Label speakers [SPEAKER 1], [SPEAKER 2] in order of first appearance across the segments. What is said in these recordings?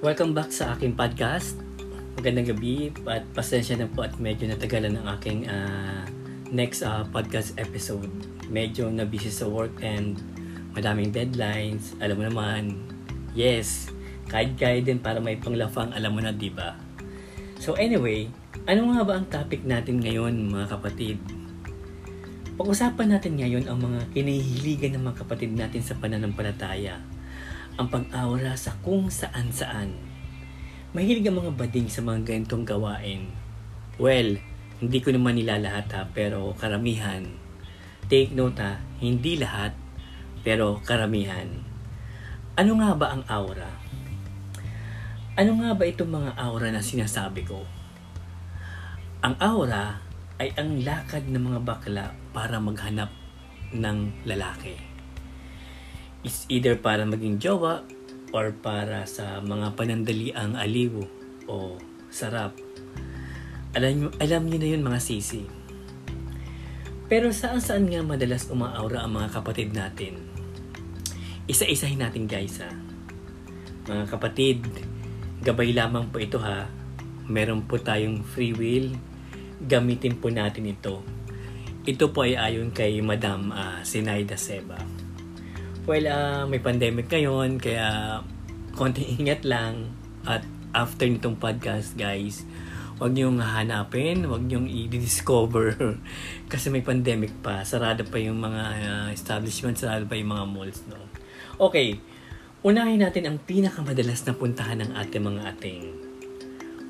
[SPEAKER 1] Welcome back sa aking podcast. Magandang gabi at pasensya na po at medyo natagalan ang aking uh, next uh, podcast episode. Medyo na busy sa work and madaming deadlines. Alam mo naman, yes, kahit-kahit din para may panglafang, alam mo na, di ba? So anyway, ano nga ba ang topic natin ngayon mga kapatid? Pag-usapan natin ngayon ang mga kinahihiligan ng mga kapatid natin sa pananampalataya ang pag-aura sa kung saan-saan. Mahilig ang mga bading sa mga ganitong gawain. Well, hindi ko naman nila lahat ha, pero karamihan. Take note ha, hindi lahat, pero karamihan. Ano nga ba ang aura? Ano nga ba itong mga aura na sinasabi ko? Ang aura ay ang lakad ng mga bakla para maghanap ng lalaki is either para maging jowa or para sa mga panandaliang aliw o sarap. Alam, alam niyo na yun mga sisi. Pero saan saan nga madalas umaaura ang mga kapatid natin? Isa-isahin natin guys ha. Mga kapatid, gabay lamang po ito ha. Meron po tayong free will. Gamitin po natin ito. Ito po ay ayon kay Madam uh, Sinaida Seba. Well, uh, may pandemic ngayon, kaya konting ingat lang. At after nitong podcast, guys, huwag niyong hanapin, huwag niyong i-discover. Kasi may pandemic pa. Sarado pa yung mga uh, establishment, sarado pa yung mga malls, no? Okay, unahin natin ang pinakamadalas na puntahan ng ating mga ating.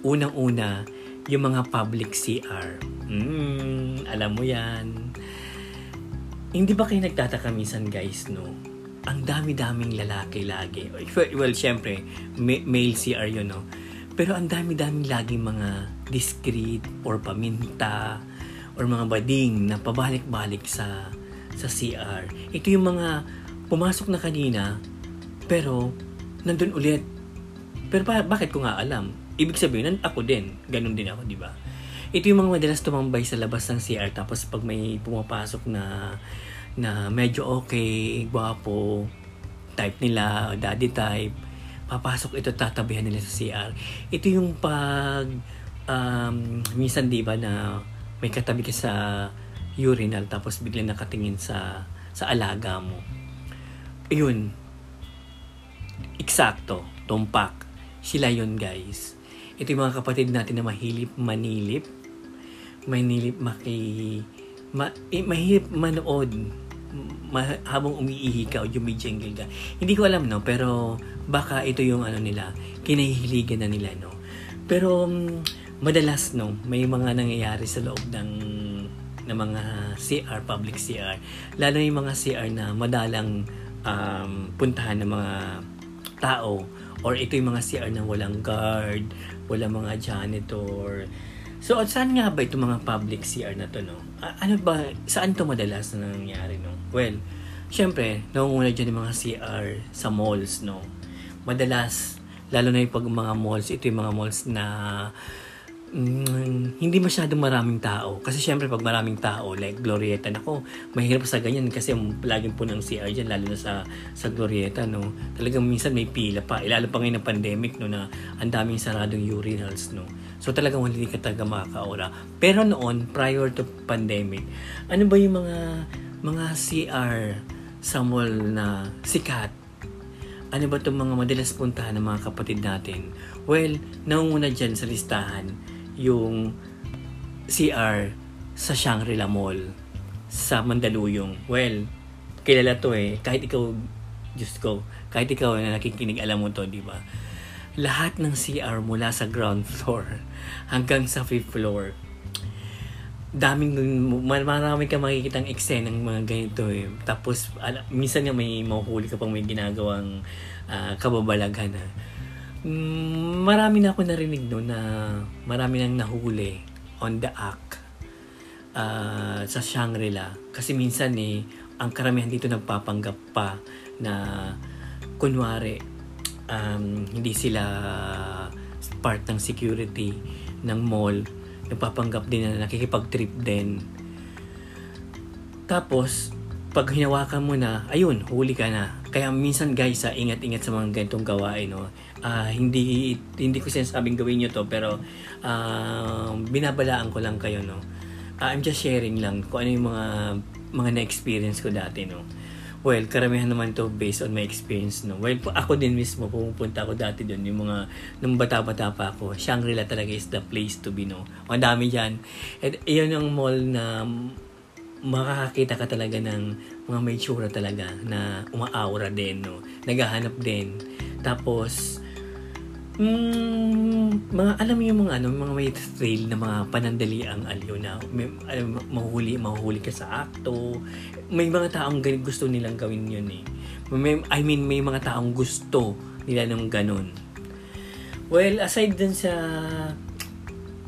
[SPEAKER 1] Unang-una, yung mga public CR. Hmm, alam mo yan. Hindi ba kayo nagtataka minsan guys, no? Ang dami-daming lalaki lagi. Well, syempre, male CR yun, no? Pero ang dami-daming laging mga discreet or paminta or mga bading na pabalik-balik sa sa CR. Ito yung mga pumasok na kanina pero nandun ulit. Pero pa, bakit ko nga alam? Ibig sabihin, ako din. Ganun din ako, di ba? Ito yung mga madalas tumambay sa labas ng CR tapos pag may pumapasok na na medyo okay, gwapo, type nila, daddy type, papasok ito, tatabihan nila sa CR. Ito yung pag, um, minsan di ba na may katabi ka sa urinal tapos bigla nakatingin sa sa alaga mo. Ayun. Eksakto. Tumpak. Sila yun, guys. Ito yung mga kapatid natin na mahilip manilip. Manilip maki ma, eh, mahirap manood ma, habang umiihi ka o jumijingle ka. Hindi ko alam, no? Pero baka ito yung ano nila, kinahihiligan na nila, no? Pero um, madalas, no? May mga nangyayari sa loob ng ng mga CR, public CR. Lalo yung mga CR na madalang um, puntahan ng mga tao or ito yung mga CR na walang guard, walang mga janitor, So, saan nga ba itong mga public CR na to, no? ano ba, saan to madalas na nangyayari, no? Well, syempre, nangunguna dyan yung mga CR sa malls, no? Madalas, lalo na yung pag mga malls, ito yung mga malls na mm, hindi masyadong maraming tao. Kasi syempre, pag maraming tao, like Glorieta, nako, mahirap sa ganyan kasi laging po ng CR dyan, lalo na sa, sa Glorieta, no? Talagang minsan may pila pa. Ilalo pa ngayon ng pandemic, no, na ang daming saradong urinals, no? So talagang hindi ka talaga makakaura. Pero noon, prior to pandemic, ano ba yung mga mga CR sa mall na sikat? Ano ba itong mga madalas puntahan ng mga kapatid natin? Well, naunguna dyan sa listahan yung CR sa Shangri-La Mall sa Mandaluyong. Well, kilala to eh. Kahit ikaw, just go, kahit ikaw na nakikinig, alam mo to, di ba? Lahat ng CR mula sa ground floor hanggang sa fifth floor. Daming, marami ka makikitang eksena ng mga ganito eh. Tapos, ala, minsan nga may mahuhuli ka pang may ginagawang uh, kababalaghan ha. Mm, marami na ako narinig no na marami nang nahuli on the act uh, sa Shangri-La. Kasi minsan eh, ang karamihan dito nagpapanggap pa na kunwari um, hindi sila part ng security ng mall. Nagpapanggap din na nakikipag-trip din. Tapos, pag hinawakan mo na, ayun, huli ka na. Kaya minsan guys, ah, ingat-ingat sa mga ganitong gawain. No? Uh, hindi hindi ko sinasabing gawin nyo to, pero uh, binabalaan ko lang kayo. No? Uh, I'm just sharing lang kung ano yung mga mga na-experience ko dati. No? Well, karamihan naman to based on my experience. No? Well, ako din mismo, pumupunta ako dati doon. Yung mga, nung bata-bata pa ako, Shangri-La talaga is the place to be. No? Ang dami dyan. At iyon ang mall na makakakita ka talaga ng mga may tsura talaga na umaaura din, no? Naghahanap din. Tapos, mm, mga, alam mo yung mga ano, mga may thrill na mga panandaliang aliw na may, alam, mahuhuli, mahuhuli ka sa akto. May mga taong gusto nilang gawin yun eh. May, I mean, may mga taong gusto nila ng ganun. Well, aside dun sa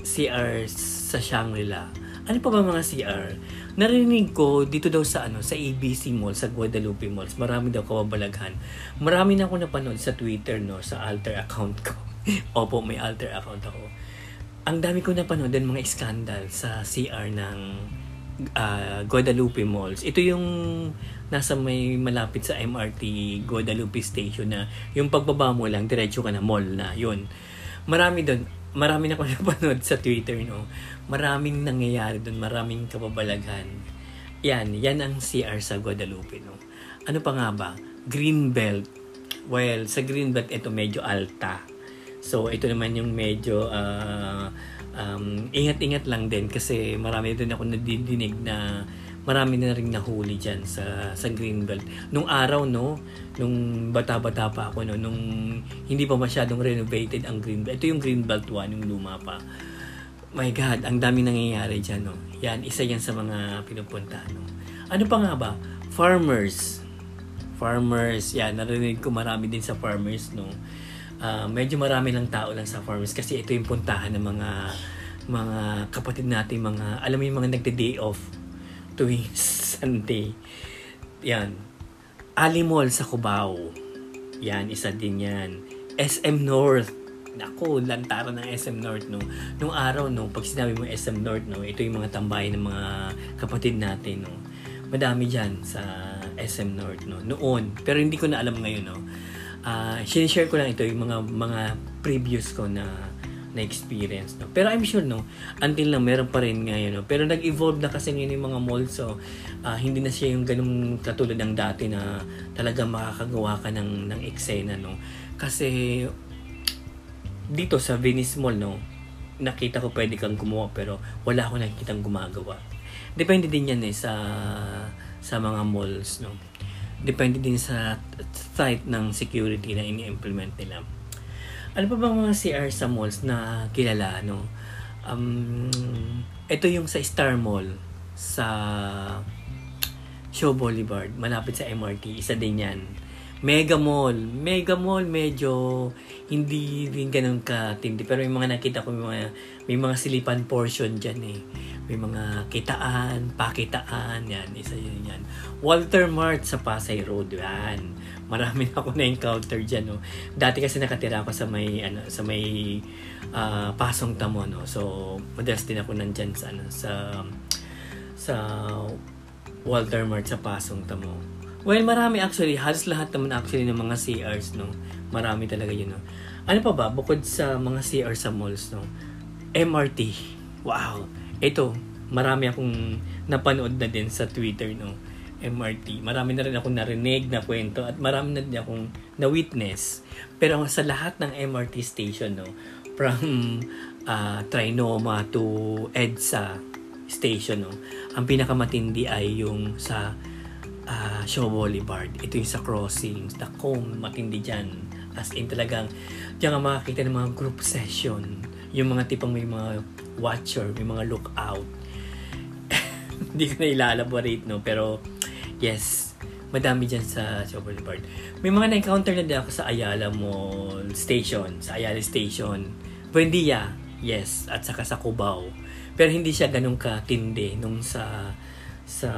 [SPEAKER 1] CR sa Shangri-La, ano pa ba mga CR? Narinig ko dito daw sa ano sa ABC Mall, sa Guadalupe Malls, marami daw kababalaghan. Marami na ako napanood sa Twitter no, sa alter account ko. Opo, may alter account ako. Ang dami ko napanood ng mga scandal sa CR ng uh, Guadalupe Malls. Ito yung nasa may malapit sa MRT Guadalupe Station na yung pagbaba mo lang, diretso ka na mall na, yun. Marami doon marami na ko napanood sa Twitter, no? Maraming nangyayari doon, maraming kababalaghan. Yan, yan ang CR sa Guadalupe, no? Ano pa nga ba? Greenbelt. Well, sa Greenbelt, ito medyo alta. So, ito naman yung medyo uh, um, ingat-ingat lang din kasi marami din ako nadidinig na marami na rin nahuli dyan sa, sa Greenbelt. Nung araw, no, nung bata-bata pa ako, no, nung hindi pa masyadong renovated ang Greenbelt. Ito yung Greenbelt 1, yung luma pa. My God, ang dami nangyayari dyan, no. Yan, isa yan sa mga pinupunta, no. Ano pa nga ba? Farmers. Farmers, yan, narinig ko marami din sa farmers, no. Uh, medyo marami lang tao lang sa farmers kasi ito yung puntahan ng mga mga kapatid natin, mga, alam mo yung mga nagde-day off tuwing Sunday. Yan. Alimol sa Cubao. Yan, isa din yan. SM North. Nako, lantaran ng SM North, no. Nung araw, no, pag sinabi mo SM North, no, ito yung mga tambayan ng mga kapatid natin, no. Madami dyan sa SM North, no. Noon. Pero hindi ko na alam ngayon, no. Uh, sinishare ko lang ito yung mga mga previous ko na na experience no pero I'm sure no until na meron pa rin ngayon no pero nag-evolve na kasi ngayon yung mga malls so uh, hindi na siya yung ganung katulad ng dati na talaga makakagawa ka ng ng eksena no kasi dito sa Venice Mall no nakita ko pwede kang gumawa pero wala akong nakikitang gumagawa depende din yan eh sa sa mga malls no depende din sa site ng security na ini-implement nila ano pa bang mga CR sa malls na kilala, no? Um, ito yung sa Star Mall sa Show Boulevard, malapit sa MRT, isa din yan. Mega Mall. Mega Mall medyo hindi rin ganun katindi. Pero yung mga nakita ko, may mga, may mga silipan portion dyan eh. May mga kitaan, pakitaan, yan. Isa yun yan. Walter Mart sa Pasay Road, yan marami na ako na-encounter diyan no. Dati kasi nakatira ako sa may ano sa may uh, Pasong Tamo no. So madalas din ako nandiyan sa ano sa sa Walter Mart sa Pasong Tamo. Well, marami actually. Halos lahat naman actually ng mga CRs, no? Marami talaga yun, no? Ano pa ba? Bukod sa mga CR sa malls, no? MRT. Wow! Ito, marami akong napanood na din sa Twitter, no? MRT. Marami na rin akong narinig na kwento at marami na rin akong na-witness. Pero sa lahat ng MRT station, no, from uh, Trinoma to EDSA station, no, ang pinakamatindi ay yung sa uh, Shaw Boulevard. Ito yung sa crossings. Takong matindi dyan. As in talagang, diyan nga makakita ng mga group session. Yung mga tipong may mga watcher, may mga lookout. Hindi ko na ilalaborate, no? Pero, Yes, madami dyan sa Shaw Boulevard. May mga na-encounter na din ako sa Ayala Mall Station, sa Ayala Station. Buendia, yes, at saka sa Cubao. Pero hindi siya ganun katindi nung sa sa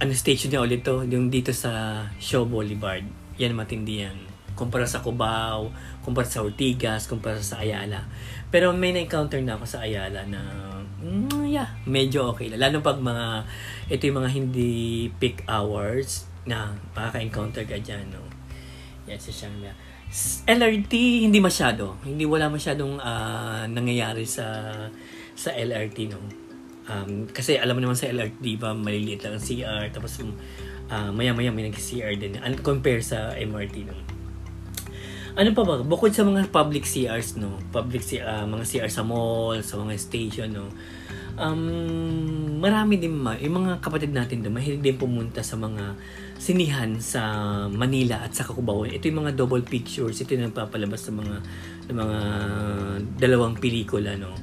[SPEAKER 1] ano station niya ulit to, yung dito sa Shaw Boulevard. Yan matindi yan. Kumpara sa Cubao, kumpara sa Ortigas, kumpara sa Ayala. Pero may na-encounter na ako sa Ayala na mm, yeah, medyo okay lang. Lalo pag mga, ito yung mga hindi peak hours na makaka-encounter ka dyan, no? Yan si Shangla. LRT, hindi masyado. Hindi wala masyadong uh, nangyayari sa sa LRT, no? Um, kasi alam mo naman sa LRT, di ba, maliliit lang ang CR, tapos uh, maya-maya may nag-CR din. And compare sa MRT, no? Ano pa ba? Bukod sa mga public CRs, no? Public uh, mga CR sa mall, sa mga station, no? Um, marami din ma, yung mga kapatid natin doon, mahilig din pumunta sa mga sinihan sa Manila at sa Cubao. Ito yung mga double pictures, ito yung nagpapalabas sa mga, ng mga dalawang pelikula, no?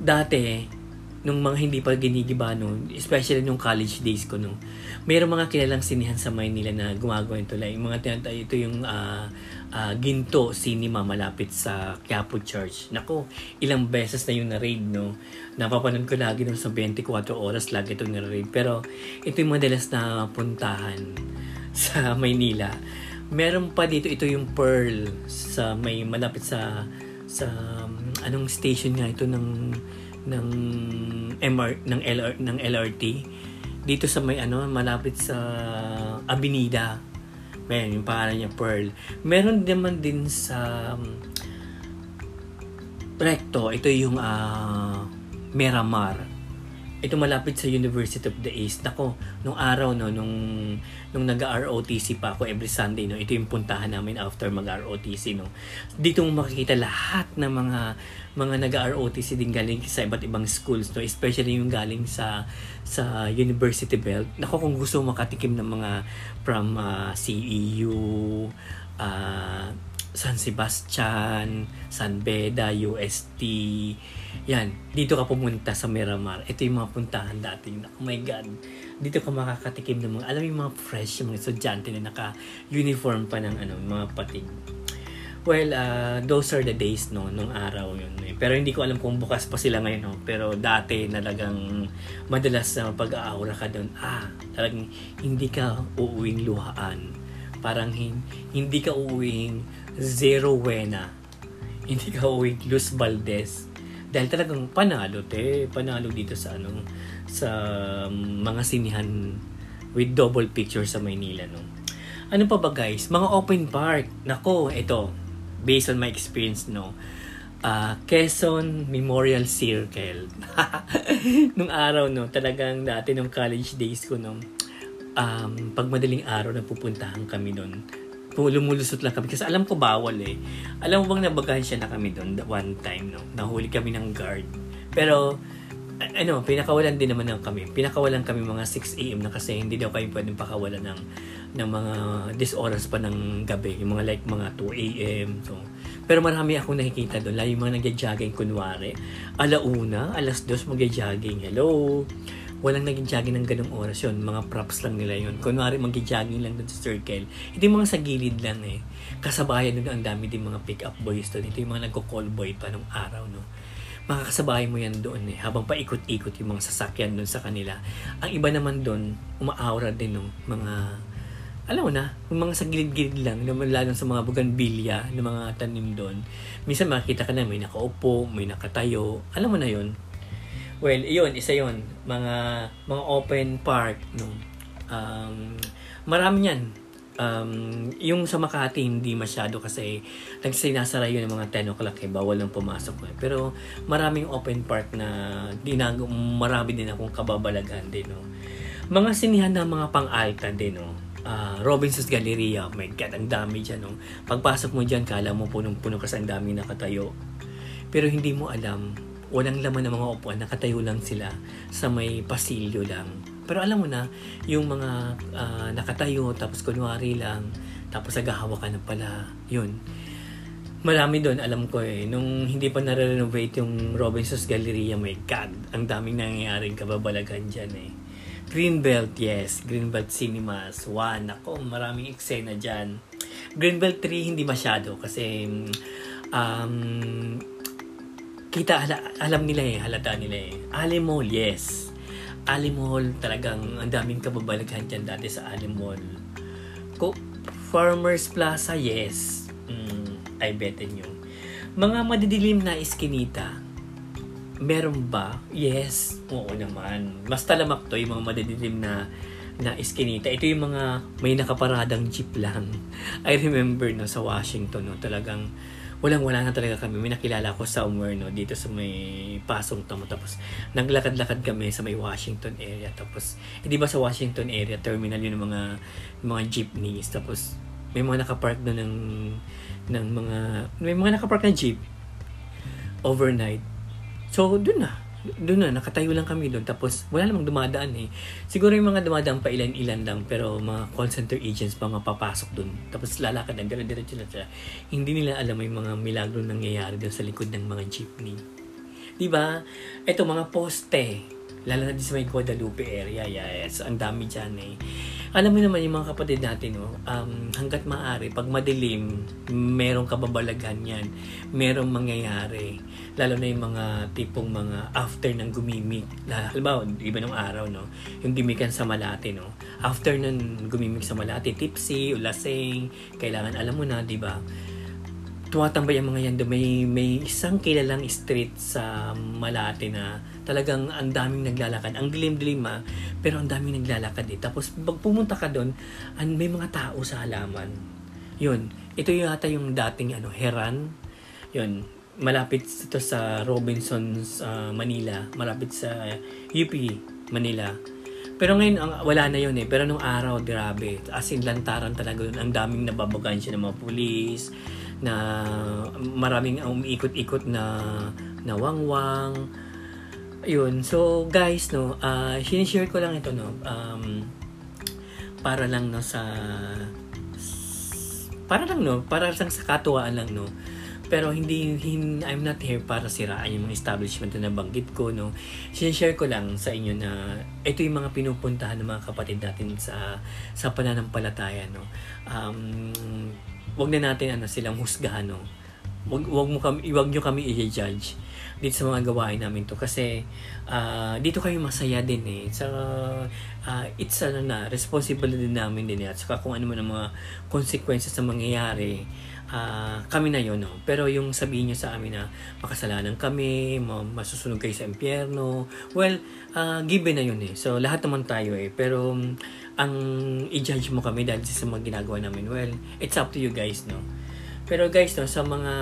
[SPEAKER 1] Dati, nung mga hindi pa ginigiba no, especially nung college days ko no, mayroong mga kilalang sinihan sa Maynila na gumagawa ito like mga tinatay ito yung uh, uh, Ginto Cinema malapit sa Quiapo Church. Nako, ilang beses na yung na-raid no. Napapanood ko lagi no sa 24 oras lagi itong na-raid. Pero ito yung madalas na puntahan sa Maynila. Meron pa dito ito yung Pearl sa may malapit sa sa um, anong station nga ito ng ng MR ng LR ng LRT dito sa may ano malapit sa Avenida. Meron yung pangalan niya Pearl. Meron naman din sa um, Recto, ito yung uh, Miramar ito malapit sa University of the East. Nako, nung araw no, nung nung nag-ROTC pa ako every Sunday no, ito yung puntahan namin after mag-ROTC no. Dito mo makikita lahat ng mga mga nag-ROTC din galing sa iba't ibang schools no, especially yung galing sa sa University Belt. Nako kung gusto makatikim ng mga from uh, CEU, uh, San Sebastian, San Beda, UST. Yan, dito ka pumunta sa Miramar. Ito yung mga puntahan dati. Oh my God. Dito ka makakatikim ng mga, alam yung mga fresh, yung mga estudyante na naka-uniform pa ng ano, mga pating. Well, uh, those are the days no, nung araw yun. Eh. Pero hindi ko alam kung bukas pa sila ngayon. No? Pero dati talagang madalas na pag-aura ka doon, ah, talagang hindi ka uuwing luhaan. Parang hin- hindi ka uuwing Zero Wena. Hindi ka uwing Luz Valdez. Dahil talagang panalo, te. Panalo dito sa ano, sa mga sinihan with double picture sa Maynila, no. Ano pa ba guys? Mga open park. Nako, ito. Based on my experience, no. Uh, Quezon Memorial Circle. nung araw, no, talagang dati nung college days ko, no, um, pag madaling araw na pupuntahan kami doon, lumulusot lang kami kasi alam ko bawal eh. Alam mo bang nabagahan siya na kami doon one time, no? Nahuli kami ng guard. Pero, ano, pinakawalan din naman ng kami. Pinakawalan kami mga 6 a.m. na kasi hindi daw kayo pwedeng pakawalan ng, ng mga this oras pa ng gabi. Yung mga like mga 2 a.m. So, pero marami akong nakikita doon. Lalo yung mga nagja-jogging kunwari. Alauna, alas dos magja-jogging. Hello? Walang naging jogging ng ganong oras yun. Mga props lang nila yun. Kunwari mag-jogging lang dun sa circle. Ito yung mga sa gilid lang eh. Kasabayan nun ang dami din mga pick-up boys doon. Ito yung mga nagko-call boy pa nung araw no. Mga kasabay mo yan doon eh. Habang paikot-ikot yung mga sasakyan doon sa kanila. Ang iba naman doon, umaaura din ng mga alam mo na, yung mga sa gilid-gilid lang, lalo sa mga buganbilya, ng mga tanim doon, minsan makikita ka na may nakaupo, may nakatayo, alam mo na yon Well, iyon, isa yon Mga, mga open park, no? Um, marami yan. Um, yung sa Makati, hindi masyado kasi nagsinasara yun ng mga 10 o'clock eh, bawal nang pumasok eh. Pero maraming open park na dinag marami din akong kababalagan din, no? Mga sinihan ng mga pang-alta din, no? Uh, Robinson's Galleria, oh my God, ang dami dyan, no? Pagpasok mo dyan, kala mo punong-puno kasi ang dami nakatayo. Pero hindi mo alam walang laman ng mga upuan, nakatayo lang sila sa may pasilyo lang. Pero alam mo na, yung mga uh, nakatayo, tapos kunwari lang, tapos naghahawa ka na pala, yun. Marami doon, alam ko eh. Nung hindi pa na-renovate yung Robinson's Galleria, my God, ang daming nangyayaring kababalagan dyan eh. Greenbelt, yes. Greenbelt Cinemas. One. Ako, maraming eksena dyan. Greenbelt 3, hindi masyado kasi um, kita ala, alam nila eh, halata nila eh. Alimol, yes. Alimol, talagang ang daming kababalaghan dyan dati sa Alimol. Ko, Farmers Plaza, yes. Mm, I bet nyo. Mga madidilim na iskinita. meron ba? Yes. Oo naman. Mas talamak to yung mga madidilim na na iskinita. Ito yung mga may nakaparadang jeep lang. I remember no sa Washington no talagang walang wala na talaga kami. May nakilala ko somewhere no dito sa may pasong tamo tapos naglakad-lakad kami sa may Washington area tapos hindi eh, ba sa Washington area terminal yun ng mga mga jeepneys tapos may mga nakapark doon ng ng mga may mga nakapark na jeep overnight. So doon na doon na, nakatayo lang kami doon. Tapos, wala namang dumadaan eh. Siguro yung mga dumadaan pa ilan-ilan lang, pero mga call center agents pa mapapasok doon. Tapos, lalakad na, dire-diretso na sila. Hindi nila alam yung mga milagro nangyayari doon sa likod ng mga jeepney. Diba? Ito, mga poste Lalo na din sa may Guadalupe area, yes. Ang dami dyan eh. Alam mo naman yung mga kapatid natin, no? um, hanggat maaari, pag madilim, merong kababalaghan yan. Merong mangyayari. Lalo na yung mga tipong mga after ng gumimik. Halimbawa, iba nung araw, no? Yung gimikan sa Malate, no? After ng gumimik sa Malate, tipsy, ulasing, kailangan alam mo na, di ba? Tumatambay ang mga yan doon. May, may isang kilalang street sa Malate na talagang ang daming naglalakad. Ang dilim-dilim ha, pero ang daming naglalakad eh. Tapos pag pumunta ka doon, may mga tao sa halaman. Yun, ito yata yung dating ano, Heran. Yun, malapit ito sa Robinsons, uh, Manila. Malapit sa UP, Manila. Pero ngayon, ang, wala na yun eh. Pero nung araw, grabe. As in, lantaran talaga yun. Ang daming nababagan siya ng mga pulis na maraming umiikot-ikot na na wangwang yun so guys no uh, sinishare ko lang ito no um, para lang no sa para lang no para lang sa katuwaan lang no pero hindi, hindi I'm not here para siraan yung mga establishment na nabanggit ko no sinishare ko lang sa inyo na ito yung mga pinupuntahan ng mga kapatid natin sa sa pananampalataya no um, wag na natin ano silang husgahan no. Wag, wag mo kami wag niyo kami i-judge dito sa mga gawain namin to kasi uh, dito kayo masaya din eh. So uh, it's ano na responsibility din namin din eh. at saka kung ano man ang mga consequences na mangyayari uh, kami na yon no? pero yung sabihin niyo sa amin na makasalanan kami masusunod kayo sa impyerno well uh, given na yun eh so lahat naman tayo eh pero um, ang i-judge mo kami dahil sa mga ginagawa namin, well, it's up to you guys, no? Pero guys, no, sa mga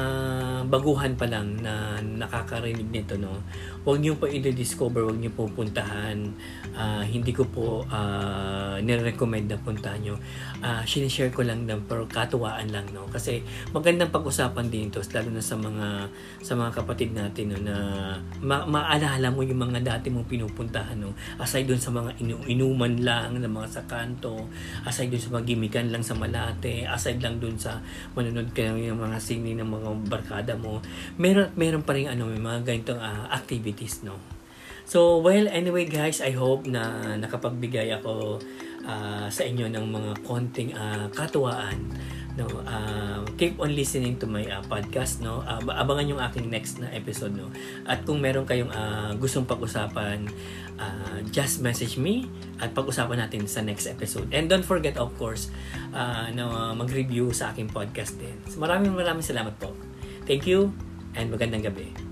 [SPEAKER 1] baguhan pa lang na nakakarinig nito, no, huwag niyo pa i-discover, huwag niyo po puntahan. Uh, hindi ko po uh, nire-recommend na puntahan niyo. Uh, sinishare ko lang ng pero katuwaan lang, no. Kasi magandang pag-usapan din to, lalo na sa mga sa mga kapatid natin, no, na ma- maalala mo yung mga dati mong pinupuntahan, no. Aside dun sa mga inu- inuman lang, ng mga sa kanto, aside dun sa mga gimikan lang sa Malate, aside lang dun sa manonood ka yung mga singing ng mga barkada mo, meron, meron pa rin ano, may mga ganitong uh, activities, no? So, well, anyway guys, I hope na nakapagbigay ako uh, sa inyo ng mga konting uh, katuwaan no? Uh, keep on listening to my uh, podcast no? Uh, abangan yung aking next na episode no? At kung meron kayong uh, gustong pag-usapan uh, just message me at pag-usapan natin sa next episode. And don't forget of course uh, na mag-review sa aking podcast din. So, maraming maraming salamat po. Thank you and magandang gabi